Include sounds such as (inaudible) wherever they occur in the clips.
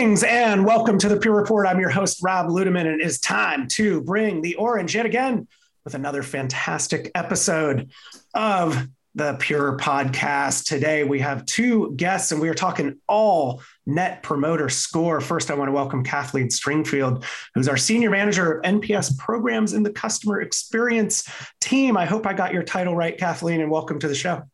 Greetings and welcome to the Pure Report. I'm your host, Rob Ludeman, and it is time to bring the orange yet again with another fantastic episode of the Pure Podcast. Today we have two guests and we are talking all net promoter score. First, I want to welcome Kathleen Stringfield, who's our senior manager of NPS programs in the customer experience team. I hope I got your title right, Kathleen, and welcome to the show.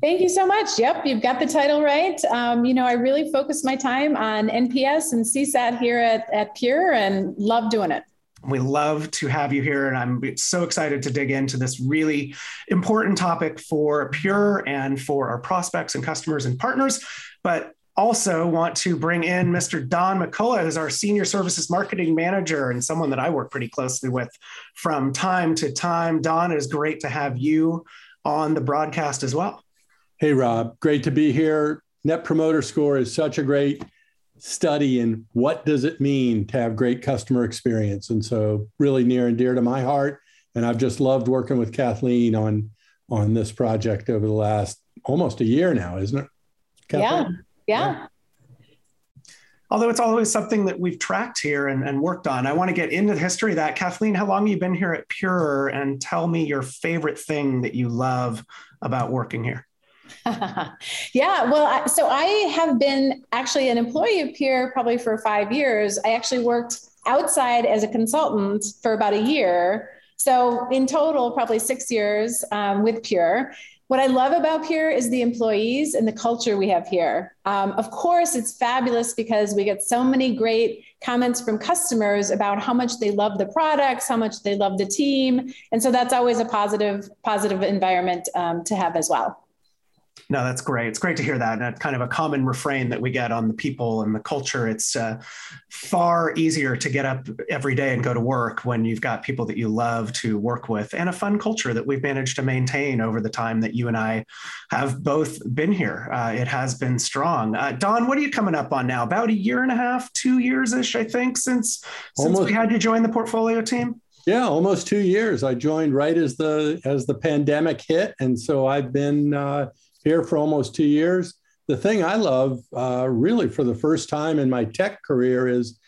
Thank you so much. Yep, you've got the title right. Um, you know, I really focus my time on NPS and CSAT here at, at Pure and love doing it. We love to have you here, and I'm so excited to dig into this really important topic for Pure and for our prospects and customers and partners. But also want to bring in Mr. Don McCullough, who's our senior services marketing manager and someone that I work pretty closely with from time to time. Don, it is great to have you on the broadcast as well. Hey, Rob, great to be here. Net Promoter Score is such a great study in what does it mean to have great customer experience. And so really near and dear to my heart. And I've just loved working with Kathleen on on this project over the last almost a year now, isn't it? Kathleen? Yeah. Yeah. Although it's always something that we've tracked here and, and worked on. I want to get into the history of that. Kathleen, how long have you been here at Pure? And tell me your favorite thing that you love about working here. (laughs) yeah, well, so I have been actually an employee of Pure probably for five years. I actually worked outside as a consultant for about a year. So, in total, probably six years um, with Pure. What I love about Pure is the employees and the culture we have here. Um, of course, it's fabulous because we get so many great comments from customers about how much they love the products, how much they love the team, and so that's always a positive, positive environment um, to have as well. No, that's great. It's great to hear that. And kind of a common refrain that we get on the people and the culture. It's uh, far easier to get up every day and go to work when you've got people that you love to work with and a fun culture that we've managed to maintain over the time that you and I have both been here. Uh, it has been strong. Uh, Don, what are you coming up on now? About a year and a half, two years ish, I think, since since we had you join the portfolio team. Yeah, almost two years. I joined right as the as the pandemic hit, and so I've been uh, here for almost two years. The thing I love, uh, really, for the first time in my tech career, is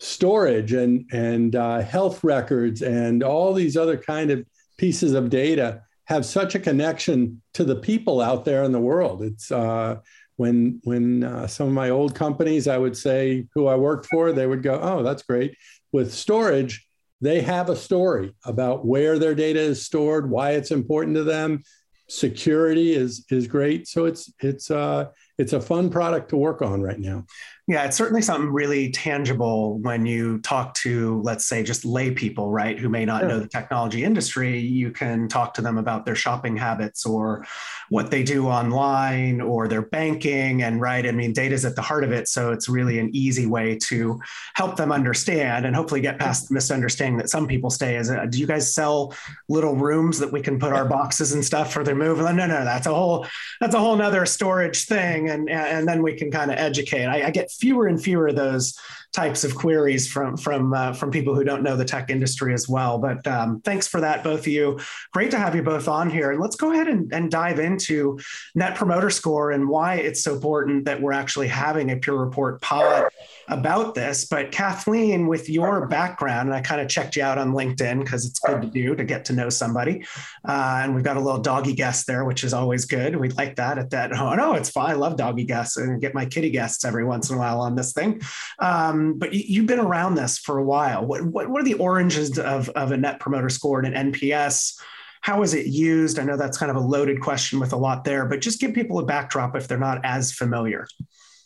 storage and and uh, health records and all these other kind of pieces of data have such a connection to the people out there in the world. It's uh, when when uh, some of my old companies, I would say who I worked for, they would go, "Oh, that's great." With storage, they have a story about where their data is stored, why it's important to them, security is is great. So it's it's uh, it's a fun product to work on right now. Yeah, it's certainly something really tangible when you talk to, let's say, just lay people, right, who may not yeah. know the technology industry. You can talk to them about their shopping habits or what they do online or their banking. And right, I mean, data is at the heart of it. So it's really an easy way to help them understand and hopefully get past the misunderstanding that some people stay as, a, uh, do you guys sell little rooms that we can put our boxes and stuff for their move? No, no, that's a whole, that's a whole nother storage thing. And, and then we can kind of educate. I, I get fewer and fewer of those types of queries from from uh, from people who don't know the tech industry as well. But um, thanks for that, both of you. Great to have you both on here. And let's go ahead and, and dive into Net Promoter Score and why it's so important that we're actually having a Pure Report pod about this. But Kathleen, with your background, and I kind of checked you out on LinkedIn because it's good to do to get to know somebody. Uh, and we've got a little doggy guest there, which is always good. We like that at that. (laughs) Oh no, it's fine. I love doggy guests and get my kitty guests every once in a while on this thing. Um, Um, but you, have been around this for a while. What, what, what are the oranges of, of a net promoter score and an NPS? How is it used? I know that's kind of a loaded question with a lot there, but just give people a backdrop if they're not as familiar.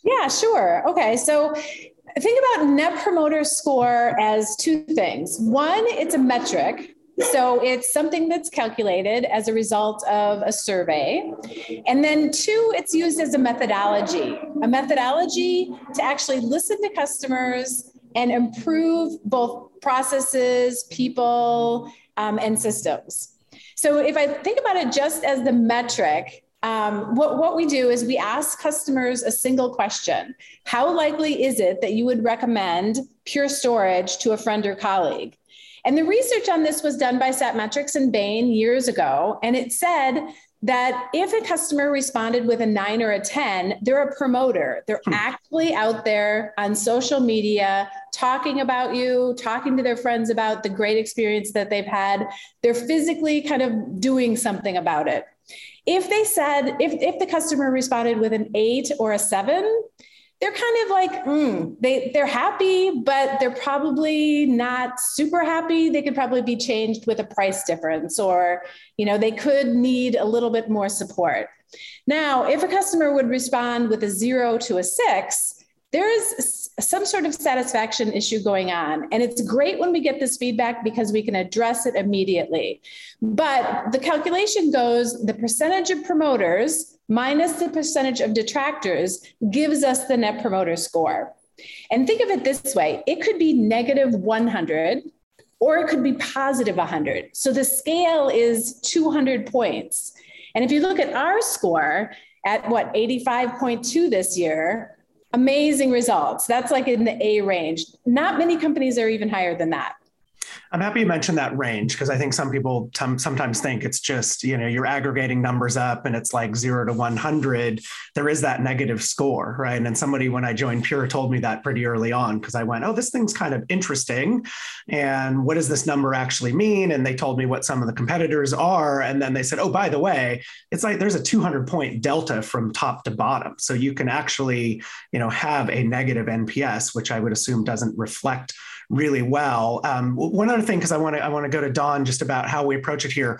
Yeah, sure. Okay. So think about net promoter score as two things. One, it's a metric. So it's something that's calculated as a result of a survey. And then two, it's used as a methodology, a methodology to actually listen to customers and improve both processes, people, um, and systems. So if I think about it just as the metric, um, what, what we do is we ask customers a single question How likely is it that you would recommend Pure Storage to a friend or colleague? And the research on this was done by Satmetrix and Bain years ago. And it said that if a customer responded with a nine or a 10, they're a promoter. They're hmm. actually out there on social media talking about you, talking to their friends about the great experience that they've had. They're physically kind of doing something about it. If they said, if, if the customer responded with an eight or a seven, they're kind of like mm, they they're happy but they're probably not super happy they could probably be changed with a price difference or you know they could need a little bit more support now if a customer would respond with a 0 to a 6 there is some sort of satisfaction issue going on. And it's great when we get this feedback because we can address it immediately. But the calculation goes the percentage of promoters minus the percentage of detractors gives us the net promoter score. And think of it this way it could be negative 100 or it could be positive 100. So the scale is 200 points. And if you look at our score at what, 85.2 this year, amazing results. That's like in the A range. Not many companies are even higher than that. I'm happy you mentioned that range because I think some people t- sometimes think it's just, you know, you're aggregating numbers up and it's like zero to 100. There is that negative score, right? And somebody, when I joined Pure, told me that pretty early on because I went, oh, this thing's kind of interesting. And what does this number actually mean? And they told me what some of the competitors are. And then they said, oh, by the way, it's like there's a 200 point delta from top to bottom. So you can actually, you know, have a negative NPS, which I would assume doesn't reflect really well. Um, one other thing, because I want to I want to go to Don just about how we approach it here.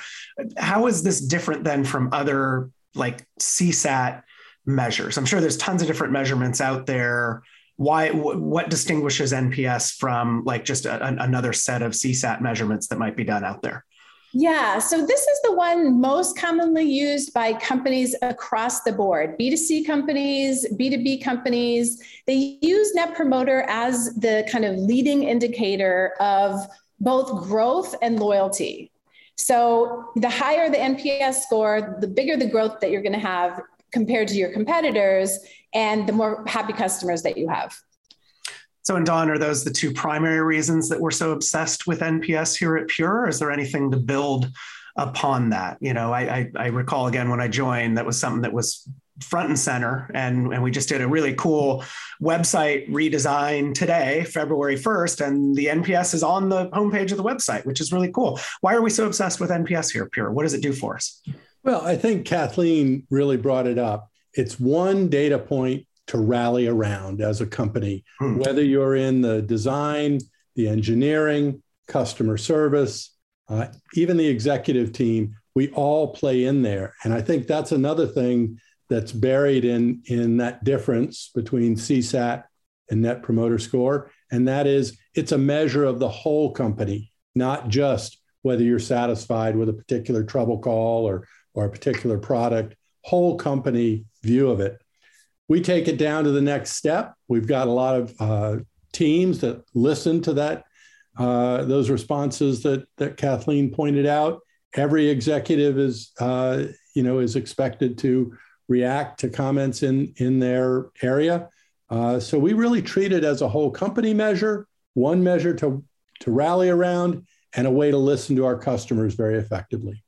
How is this different than from other like CSAT measures? I'm sure there's tons of different measurements out there. Why? What distinguishes NPS from like just a, another set of CSAT measurements that might be done out there? Yeah, so this is the one most commonly used by companies across the board B2C companies, B2B companies. They use Net Promoter as the kind of leading indicator of both growth and loyalty. So the higher the NPS score, the bigger the growth that you're going to have compared to your competitors, and the more happy customers that you have. So, and Don, are those the two primary reasons that we're so obsessed with NPS here at Pure? Is there anything to build upon that? You know, I, I, I recall again when I joined, that was something that was front and center. And, and we just did a really cool website redesign today, February 1st, and the NPS is on the homepage of the website, which is really cool. Why are we so obsessed with NPS here, Pure? What does it do for us? Well, I think Kathleen really brought it up. It's one data point to rally around as a company, hmm. whether you're in the design, the engineering, customer service, uh, even the executive team, we all play in there. And I think that's another thing that's buried in, in that difference between CSAT and Net Promoter Score. And that is it's a measure of the whole company, not just whether you're satisfied with a particular trouble call or, or a particular product, whole company view of it we take it down to the next step. We've got a lot of uh, teams that listen to that uh, those responses that that Kathleen pointed out. Every executive is uh, you know is expected to react to comments in in their area. Uh, so we really treat it as a whole company measure, one measure to to rally around, and a way to listen to our customers very effectively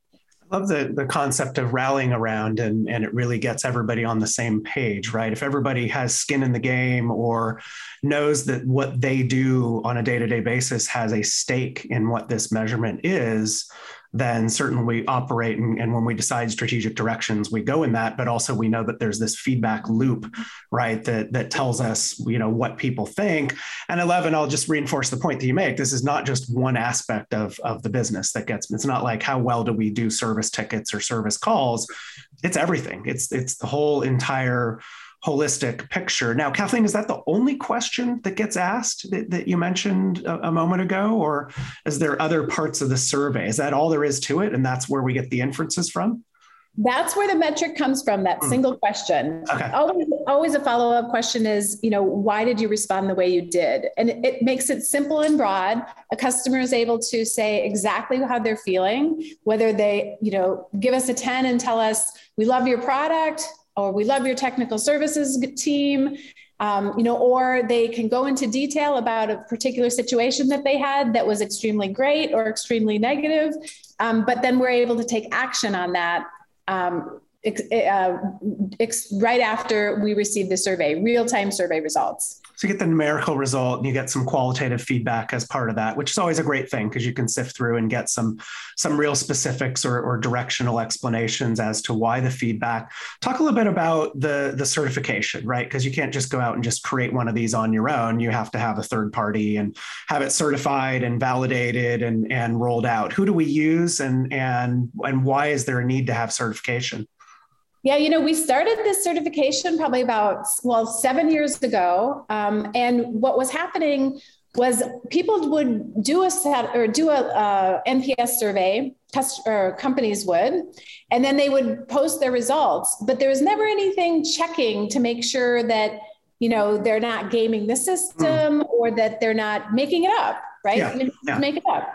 love the, the concept of rallying around and, and it really gets everybody on the same page, right? If everybody has skin in the game or knows that what they do on a day to day basis has a stake in what this measurement is, then certainly operate and, and, when we decide strategic directions we go in that but also we know that there's this feedback loop right that that tells us you know what people think. And 11 i'll just reinforce the point that you make. This is not just one aspect of of the business that gets it's not like how well do we do service tickets or service calls. It's everything. It's it's the whole entire holistic picture. Now, Kathleen, is that the only question that gets asked that, that you mentioned a, a, moment ago, or is there other parts of the survey? Is that all there is to it, and that's where we get the inferences from? That's where the metric comes from, that mm. single question. Okay. Always, always a follow up question is, you know, why did you respond the way you did? And it, it makes it simple and broad. A customer is able to say exactly how they're feeling, whether they, you know, give us a 10 and tell us, we love your product, or we love your technical services team. Um, you know, or they can go into detail about a particular situation that they had that was extremely great or extremely negative. Um, but then we're able to take action on that um, uh, right after we receive the survey, real time survey results. So you get the numerical result and you get some qualitative feedback as part of that, which is always a great thing because you can sift through and get some some real specifics or, or directional explanations as to why the feedback. Talk a little bit about the the certification, right? Because you can't just go out and just create one of these on your own. You have to have a third party and have it certified and validated and and rolled out. Who do we use and and and why is there a need to have certification? Yeah, you know, we started this certification probably about, well, seven years ago. Um, and what was happening was people would do a set or do a uh, NPS survey, test, or companies would, and then they would post their results. But there was never anything checking to make sure that, you know, they're not gaming the system mm. or that they're not making it up, right? Yeah, yeah. Make it up.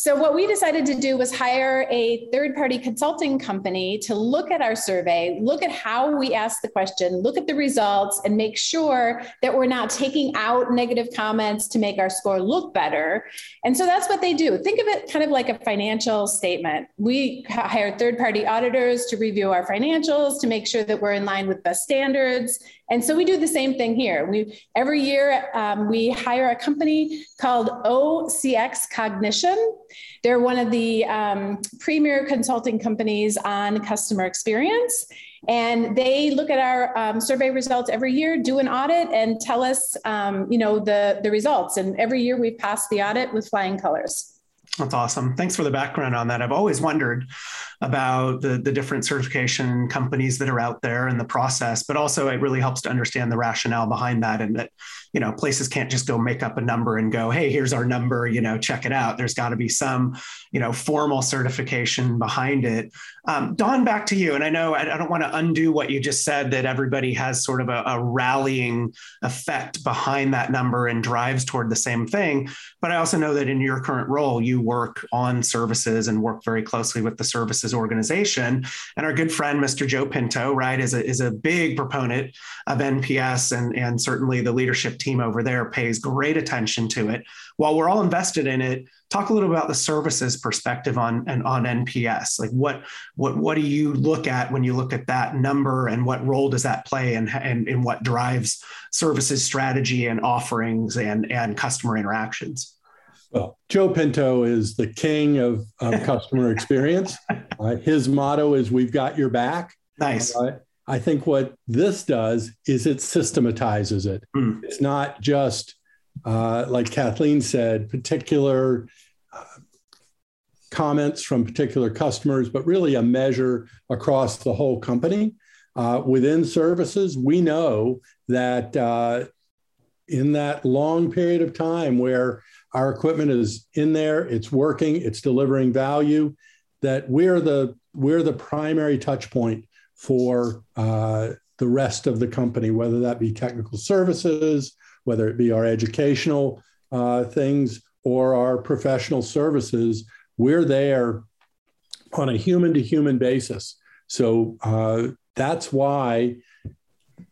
So, what we decided to do was hire a third party consulting company to look at our survey, look at how we ask the question, look at the results, and make sure that we're not taking out negative comments to make our score look better. And so that's what they do. Think of it kind of like a financial statement. We hire third party auditors to review our financials to make sure that we're in line with best standards and so we do the same thing here. We every year um, we hire a company called OCX Cognition. They're one of the um, premier consulting companies on customer experience. And they look at our um, survey results every year, do an audit, and tell us, um, you know, the the results. And every year we've passed the audit with flying colors. That's awesome. Thanks for the background on that. I've always wondered about the, the different certification companies that are out there and the process, but also it really helps to understand the rationale behind that and that, you know, places can't just go make up a number and go, hey, here's our number, you know, check it out. There's got to be some, you know, formal certification behind it. Um, Don, back to you. And I know I, I don't want to undo what you just said that everybody has sort of a, a rallying effect behind that number and drives toward the same thing. But I also know that in your current role, you work on services and work very closely with the services organization. And our good friend, Mr. Joe Pinto, right, is a, is a big proponent of NPS, and, and certainly the leadership team over there pays great attention to it. While we're all invested in it, talk a little about the services perspective on and on NPS. Like what what what do you look at when you look at that number, and what role does that play, and and, and what drives services strategy and offerings and and customer interactions? Well, Joe Pinto is the king of, of (laughs) customer experience. Uh, his motto is "We've got your back." Nice. Uh, I think what this does is it systematizes it. Mm. It's not just uh, like Kathleen said, particular uh, comments from particular customers, but really a measure across the whole company. Uh, within services, we know that uh, in that long period of time where our equipment is in there, it's working, it's delivering value, that we're the we're the primary touch point for uh, the rest of the company, whether that be technical services, whether it be our educational uh, things or our professional services. We're there on a human to human basis. So uh, that's why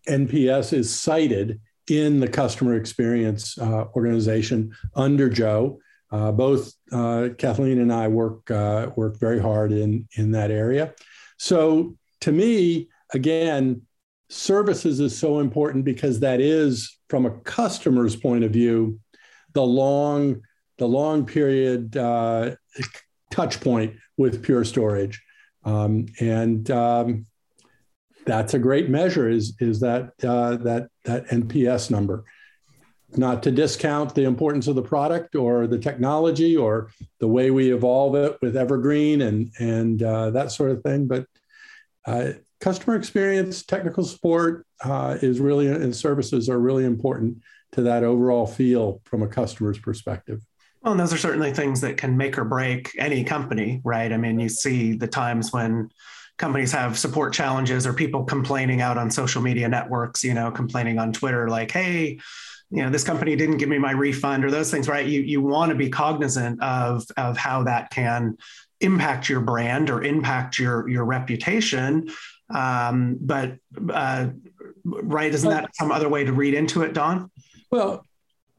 NPS is cited in the customer experience uh, organization under Joe. Uh, both uh, Kathleen and I work uh, work very hard in in that area. So to me, again, services is so important because that is, from a customer's point of view, the long the long period uh, touch point with Pure Storage, um, and um, that's a great measure is is that uh, that that NPS number. Not to discount the importance of the product or the technology or the way we evolve it with Evergreen and and uh, that sort of thing, but uh, customer experience, technical support uh, is really and services are really important to that overall feel from a customer's perspective. Well, and those are certainly things that can make or break any company, right? I mean, you see the times when companies have support challenges or people complaining out on social media networks, you know, complaining on Twitter, like, hey, you know, this company didn't give me my refund or those things, right? You you want to be cognizant of of how that can impact your brand or impact your your reputation. Um, but uh, right, isn't that some other way to read into it, Don? Well,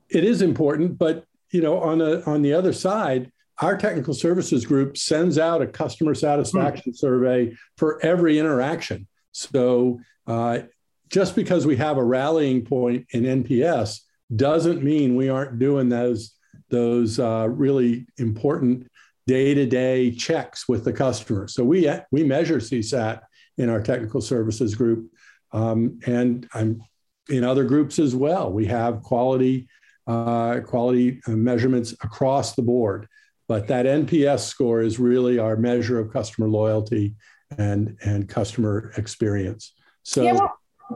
it is important, but you know, on a on the other side, our technical services group sends out a customer satisfaction mm. survey for every interaction. So uh, just because we have a rallying point in NPS doesn't mean we aren't doing those those uh, really important day-to-day checks with the customer. So we we measure CSAT in our technical services group, um, and I'm in other groups as well. We have quality uh, quality measurements across the board, but that NPS score is really our measure of customer loyalty and and customer experience. So. Yeah, well-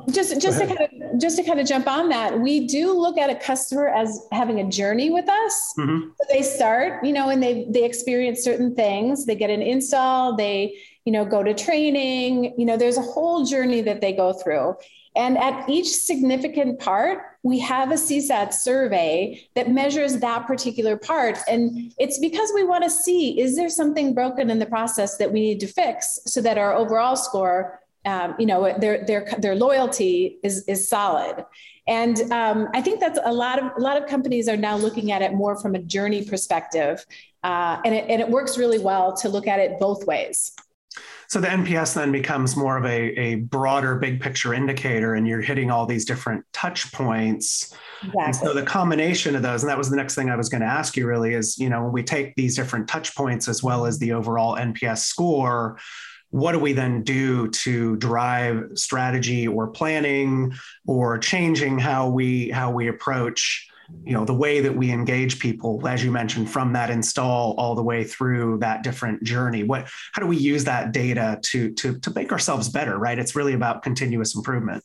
just just to kind of just to kind of jump on that we do look at a customer as having a journey with us. Mm-hmm. so they start you know and they they experience certain things. They get an install. They you know go to training. You know there's a whole journey that they go through. And at each significant part we have a csat survey that measures that particular part. And it's because we want to see is there something broken in the process that we need to fix so that our overall score um, you know their their their loyalty is is solid. And um, i think that's a lot of a lot of companies are now looking at it more from a journey perspective uh, and, it, and it works really well to look at it both ways. So the nps then becomes more of a, a broader big picture indicator and you're hitting all these different touch points. Exactly. so the combination of those and that was the next thing i was going to ask you really is you know when we take these different touch points as well as the overall nps score what do we then do to drive strategy or planning or changing how we how we approach you know the way that we engage people as you mentioned from that install all the way through that different journey? What how do we use that data to to to make ourselves better right? It's really about continuous improvement.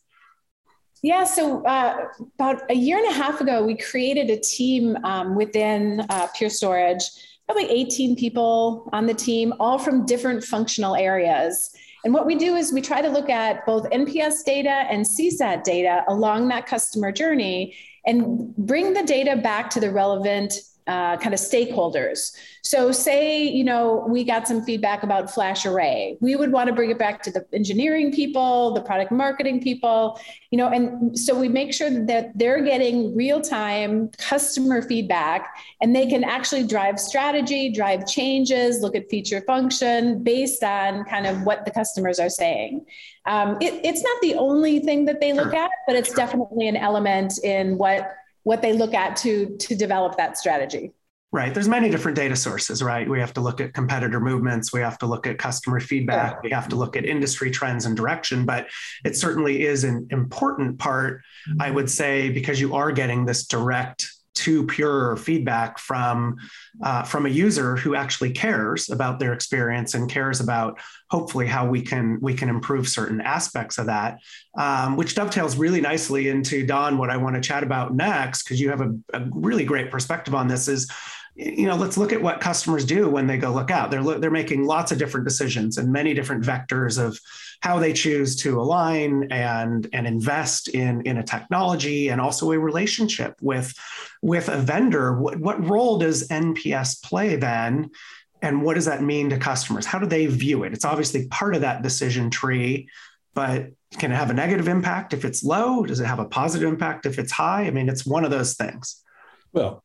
Yeah, so uh, about a year and a half ago, we created a team um, within uh, Pure Storage probably 18 people on the team, all from different functional areas. And what we do is we try to look at both NPS data and CSAT data along that customer journey and bring the data back to the relevant uh, kind of stakeholders. So, say you know we got some feedback about FlashArray, we would want to bring it back to the engineering people, the product marketing people, you know, and so we make sure that they're getting real time customer feedback, and they can actually drive strategy, drive changes, look at feature function based on kind of what the customers are saying. Um, it, it's not the only thing that they look at, but it's definitely an element in what what they look at to to develop that strategy. Right. There's many different data sources right? We have to look at competitor movements. We have to look at customer feedback. Yeah. we have to look at industry trends and direction but it certainly is an important part i would say because you are getting this direct to pure feedback from uh, from a user who actually cares about their experience and cares about hopefully how we can we can improve certain aspects of that um, which dovetails really nicely into don what i want to chat about next because you have a, a really great perspective on this is you know let's look at what customers do when they go look out. They're they're making lots of different decisions and many different vectors of how they choose to align and and invest in in a technology and also a relationship with with a vendor. What, what role does nps play then? And what does that mean to customers? How do they view it? It's obviously part of that decision tree but can it have a negative impact if it's low? Does it have a positive impact if it's high? I mean it's one of those things. Well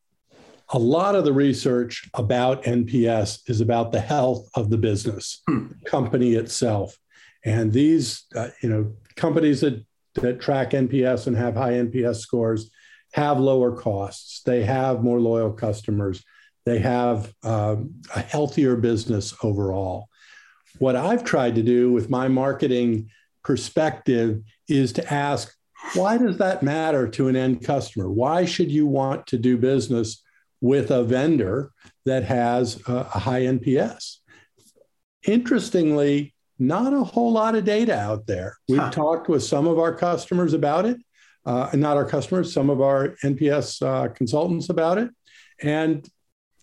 a lot of the research about nps is about the health of the business hmm. company itself and these, uh, you know, companies that that track NPS and have high NPS scores have lower costs. They have more loyal customers. They have um, a healthier business overall. What I've tried to do with my marketing perspective is to ask, why does that matter to an end customer? Why should you want to do business with a vendor that has a, high NPS? Interestingly, not a whole lot of data out there. We've huh. talked with some of our customers about it, uh, not our customers, some of our NPS uh, consultants about it. And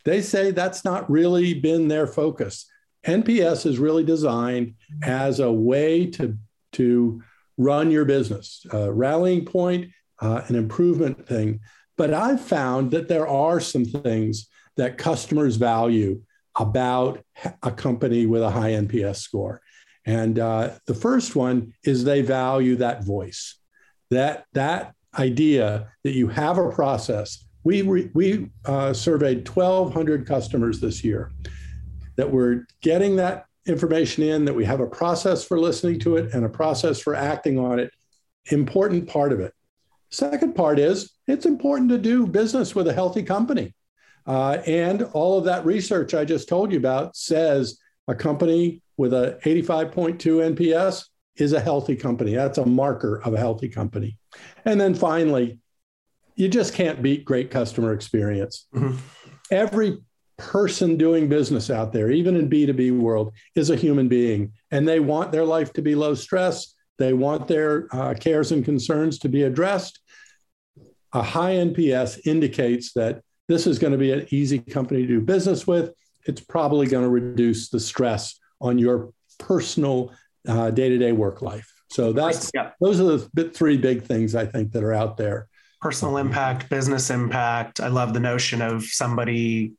they say that's not really been their focus. NPS is really designed as a way to, to run your business, a rallying point, uh, an improvement thing. But I've found that there are some things that customers value about a company with a high NPS score. And uh, the first one is they value that voice, that that idea that you have a process we re, we uh, surveyed 1,200 customers this year that we're getting that information in, that we have a process for listening to it and a process for acting on it. Important part of it. Second part is it's important to do business with a healthy company. Uh, and all of that research I just told you about says a company with a 85.2 NPS is a healthy company. That's a marker of a healthy company. And then finally, you just can't beat great customer experience. Mm-hmm. Every person doing business out there, even in B2B world, is a human being, and they want their life to be low stress. They want their uh, cares and concerns to be addressed. A high NPS indicates that this is going to be an easy company to do business with. It's probably going to reduce the stress on your personal day to day work life. So that's yeah. those are the three big things I think that are out there. Personal impact, business impact. I love the notion of somebody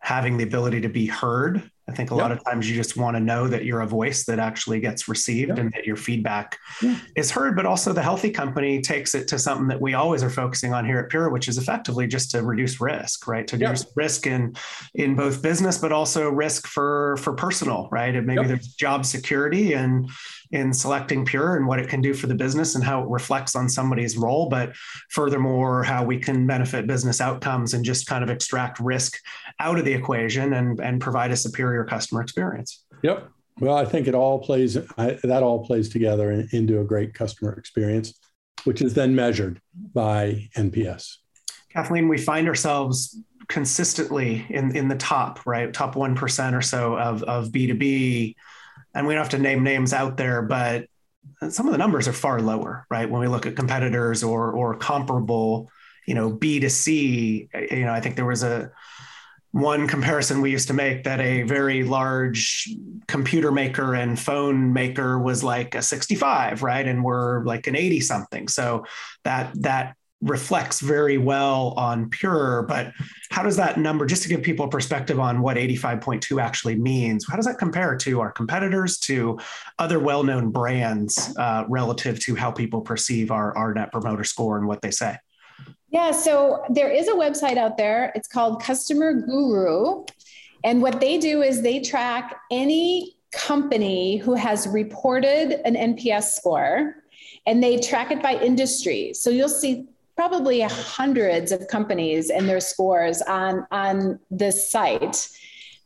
having the ability to be heard I think a yep. lot of times you just want to know that you're a voice that actually gets received yep. and that your feedback yeah. is heard. But also, the healthy company takes it to something that we always are focusing on here at Pure, which is effectively just to reduce risk, right? To yep. reduce risk in in both business, but also risk for for personal, right? And maybe there's job security and in selecting Pure and what it can do for the business and how it reflects on somebody's role, but furthermore, how we can benefit business outcomes and just kind of extract risk out of the equation and, and provide a superior customer experience. Yep. Well, I think it all plays, I, that all plays together in, into a great customer experience, which is then measured by NPS. Kathleen, we find ourselves consistently in, in the top, right? Top 1% or so of, of B2B and we don't have to name names out there, but some of the numbers are far lower, right? When we look at competitors or or comparable, you know, B to C, eh, you know, I think there was a one comparison we used to make that a very large computer maker and phone maker was like a 65 right and we're like an 80 something so that that reflects very well on Pure, but how does that number, just to give people perspective on what 85.2 actually means, how does that compare to our competitors, to other well known brands uh, relative to how people perceive our, our Net Promoter Score and what they say? Yeah, so there is a website out there. It's called Customer Guru. And what they do is they track any company who has reported an NPS score and they track it by industry. So you'll see probably hundreds of companies and their scores on on this site.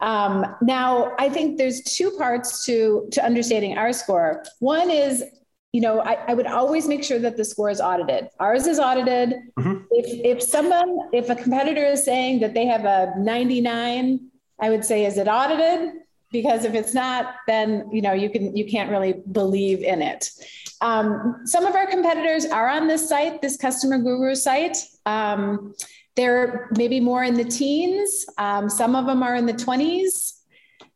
Um, now, I think there's two parts to to understanding our score. One is you know, I, I, would always make sure that the score is audited. Ours is audited. Mm-hmm. If if someone, if a competitor is saying that they have a 99, I would say, is it audited? Because if it's not, then you know you can you can't really believe in it. Um, some of our competitors are on this site, this customer guru site. Um, they're maybe more in the teens. Um, some of them are in the 20s.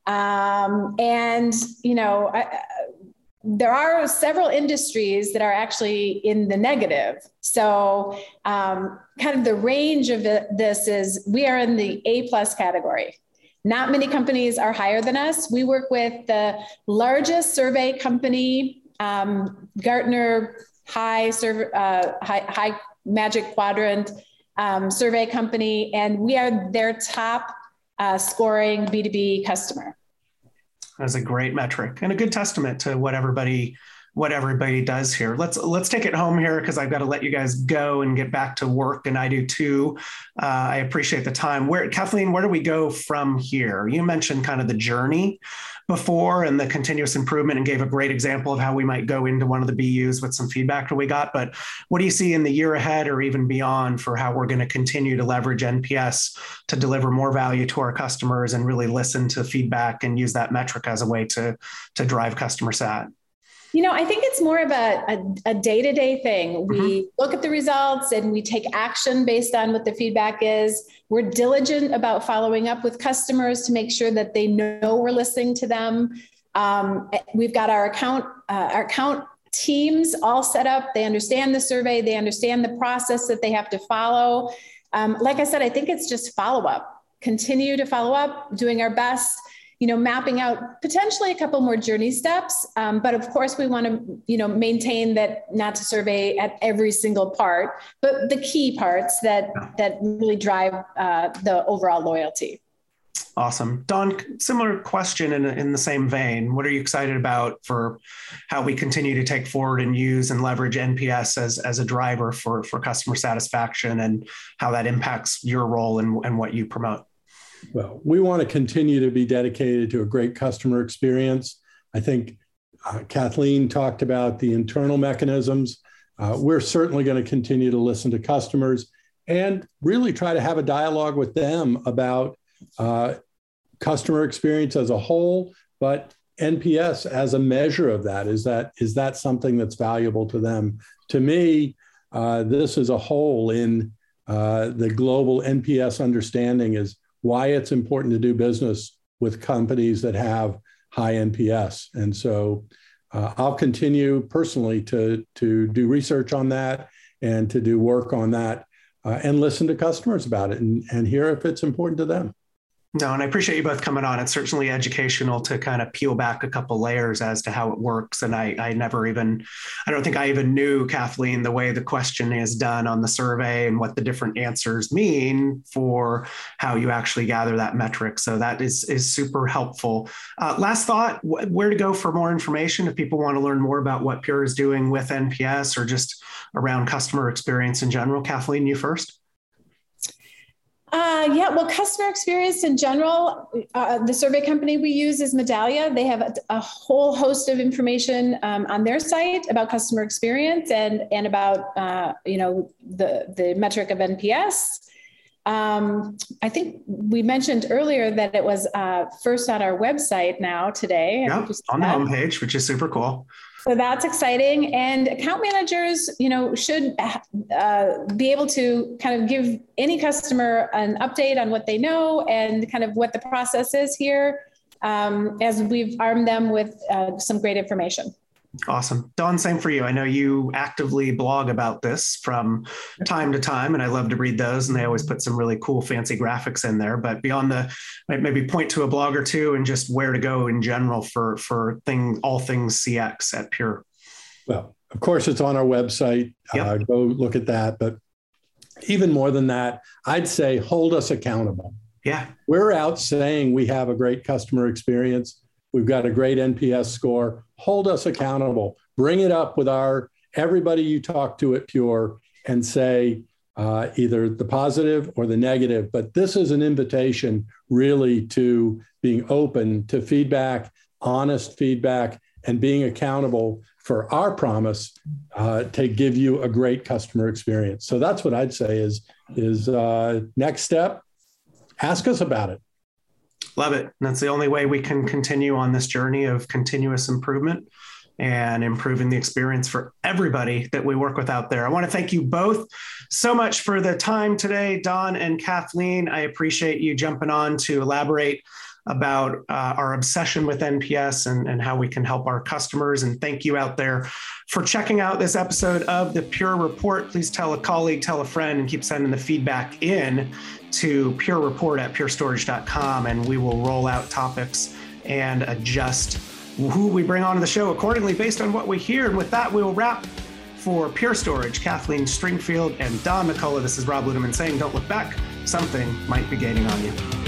Um, and, you know, I, there are several industries that are actually in the negative. So, um, kind of the range of this is we are in the A plus category. Not many companies are higher than us. We work with the largest survey company um, Gartner high, serv- uh, high, high magic quadrant um, survey company, and we are their top uh, scoring B2B customer. That's a great metric and a good testament to what everybody what everybody does here. Let's let's take it home here because I've got to let you guys go and get back to work, and I do too. Uh, I appreciate the time. Where Kathleen, where do we go from here? You mentioned kind of the journey before and the continuous improvement and gave a great example of how we might go into one of the BUs with some feedback that we got. But what do you see in the year ahead or even beyond for how we're going to continue to leverage NPS to deliver more value to our customers and really listen to feedback and use that metric as a way to, to drive customer sat? You know, I think it's more of a, a, day-to-day thing. We mm-hmm. look at the results and we take action based on what the feedback is. We're diligent about following up with customers to make sure that they know we're listening to them. Um, we've got our account uh, our account teams all set up. They understand the survey. They understand the process that they have to follow. Um, like I said, I think it's just follow up. Continue to follow up, doing our best you know, mapping out potentially a couple more journey steps. Um, but of course, we want to, you know, maintain that not to survey at every single part, but the key parts that that really drive uh, the overall loyalty. Awesome. Don, similar question in, in the same vein. What are you excited about for how we continue to take forward and use and leverage NPS as, as a driver for, for customer satisfaction and how that impacts your role and, and what you promote? Well, we want to continue to be dedicated to a great customer experience. I think uh, Kathleen talked about the internal mechanisms. Uh, we're certainly going to continue to listen to customers and really try to have a dialogue with them about uh, customer experience as a whole, but NPS as a measure of that. Is that is that something that's valuable to them? To me, uh, this is a hole in uh, the global NPS understanding is why it's important to do business with companies that have high NPS. And so uh, I'll continue personally to, to do research on that and to do work on that uh, and listen to customers about it and, and hear if it's important to them. No, and I appreciate you both coming on. It's certainly educational to kind of peel back a couple layers as to how it works. And I, I never even, I don't think I even knew, Kathleen, the way the question is done on the survey and what the different answers mean for how you actually gather that metric. So that is is super helpful. Uh, last thought: where to go for more information if people want to learn more about what Pure is doing with NPS or just around customer experience in general. Kathleen, you first. Uh, yeah, well, customer experience in general, uh, the survey company we use is Medallia. They have a, a whole host of information um, on their site about customer experience and and about uh, you know the the metric of NPS. Um, I think we mentioned earlier that it was uh, first on our website now today. Yeah, on the homepage, which is super cool. So that's exciting. And account managers, you know, should uh, be able to kind of give any customer an update on what they know and kind of what the process is here um, as we've armed them with uh, some great information. Awesome. Don, same for you. I know you actively blog about this from time to time, and I love to read those. And they always put some really cool, fancy graphics in there. But beyond the, maybe point to a blog or two and just where to go in general for for thing all things CX at Pure. Well, of course, it's on our website. Yep. Uh, go look at that. But even more than that, I'd say hold us accountable. Yeah. We're out saying we have a great customer experience We've got a great NPS score. Hold us accountable. Bring it up with our everybody you talk to at Pure and say uh, either the positive or the negative. But this is an invitation really to being open to feedback, honest feedback, and being accountable for our promise uh, to give you a great customer experience. So that's what I'd say is is uh, next step. Ask us about it. Love it. And that's the only way we can continue on this journey of continuous improvement and improving the experience for everybody that we work with out there. I want to thank you both so much for the time today, Don and Kathleen. I appreciate you jumping on to elaborate about uh, our obsession with NPS and, and how we can help our customers. And thank you out there for checking out this episode of the Pure Report. Please tell a colleague, tell a friend, and keep sending the feedback in to Pure Report at purestorage.com, and we will roll out topics and adjust who we bring onto the show accordingly based on what we hear. And with that, we will wrap for Pure Storage, Kathleen Stringfield and Don McCullough. This is Rob Ludeman saying, don't look back. Something might be gaining on you.